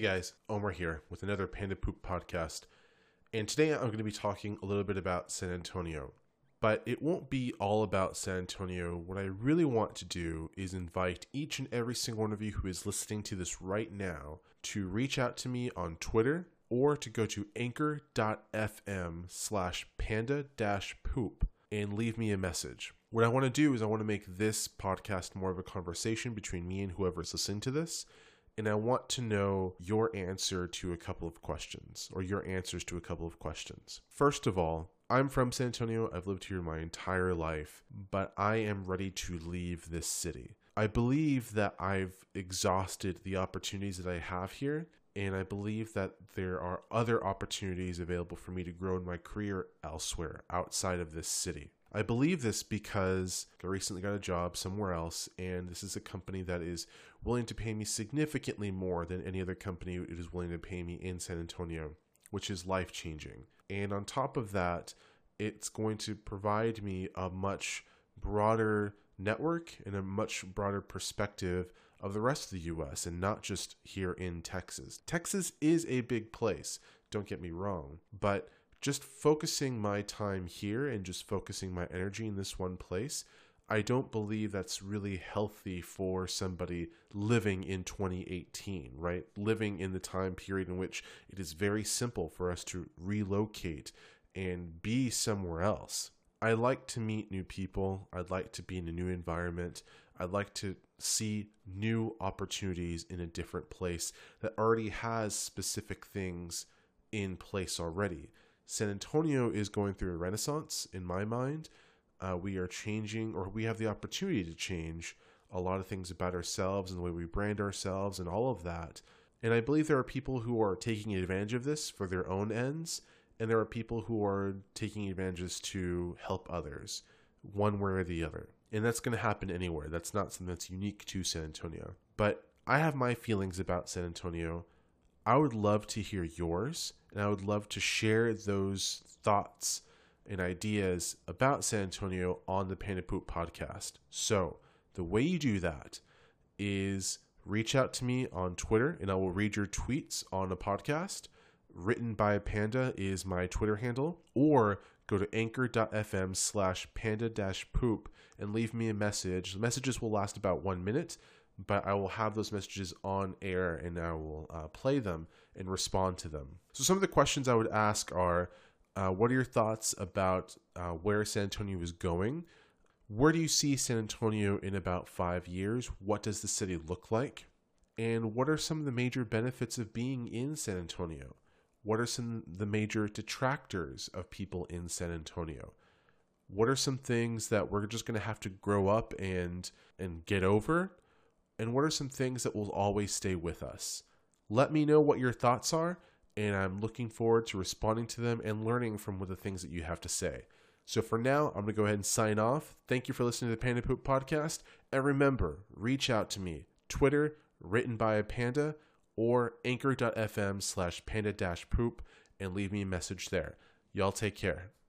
Hey guys, Omar here with another Panda Poop podcast. And today I'm going to be talking a little bit about San Antonio. But it won't be all about San Antonio. What I really want to do is invite each and every single one of you who is listening to this right now to reach out to me on Twitter or to go to anchor.fm slash panda dash poop and leave me a message. What I want to do is I want to make this podcast more of a conversation between me and whoever's listening to this. And I want to know your answer to a couple of questions or your answers to a couple of questions. First of all, I'm from San Antonio. I've lived here my entire life, but I am ready to leave this city. I believe that I've exhausted the opportunities that I have here, and I believe that there are other opportunities available for me to grow in my career elsewhere outside of this city. I believe this because I recently got a job somewhere else, and this is a company that is willing to pay me significantly more than any other company it is willing to pay me in San Antonio, which is life changing. And on top of that, it's going to provide me a much broader network and a much broader perspective of the rest of the US and not just here in Texas. Texas is a big place, don't get me wrong, but just focusing my time here and just focusing my energy in this one place, I don't believe that's really healthy for somebody living in 2018, right? Living in the time period in which it is very simple for us to relocate and be somewhere else. I like to meet new people. I'd like to be in a new environment. I'd like to see new opportunities in a different place that already has specific things in place already. San Antonio is going through a renaissance in my mind uh, we are changing or we have the opportunity to change a lot of things about ourselves and the way we brand ourselves and all of that. And I believe there are people who are taking advantage of this for their own ends, and there are people who are taking advantages to help others, one way or the other. And that's going to happen anywhere. That's not something that's unique to San Antonio. But I have my feelings about San Antonio. I would love to hear yours, and I would love to share those thoughts and ideas about San Antonio on the Panda Poop podcast. So, the way you do that is reach out to me on Twitter and I will read your tweets on a podcast. Written by Panda is my Twitter handle, or go to anchor.fm slash panda dash poop and leave me a message. The messages will last about one minute, but I will have those messages on air and I will uh, play them and respond to them. So, some of the questions I would ask are uh, what are your thoughts about uh, where San Antonio is going? Where do you see San Antonio in about five years? What does the city look like? And what are some of the major benefits of being in San Antonio? What are some the major detractors of people in San Antonio? What are some things that we're just going to have to grow up and and get over? And what are some things that will always stay with us? Let me know what your thoughts are and I'm looking forward to responding to them and learning from the things that you have to say. So for now, I'm going to go ahead and sign off. Thank you for listening to the Panda Poop podcast. And remember, reach out to me. Twitter, written by a panda, or anchor.fm slash panda poop, and leave me a message there. Y'all take care.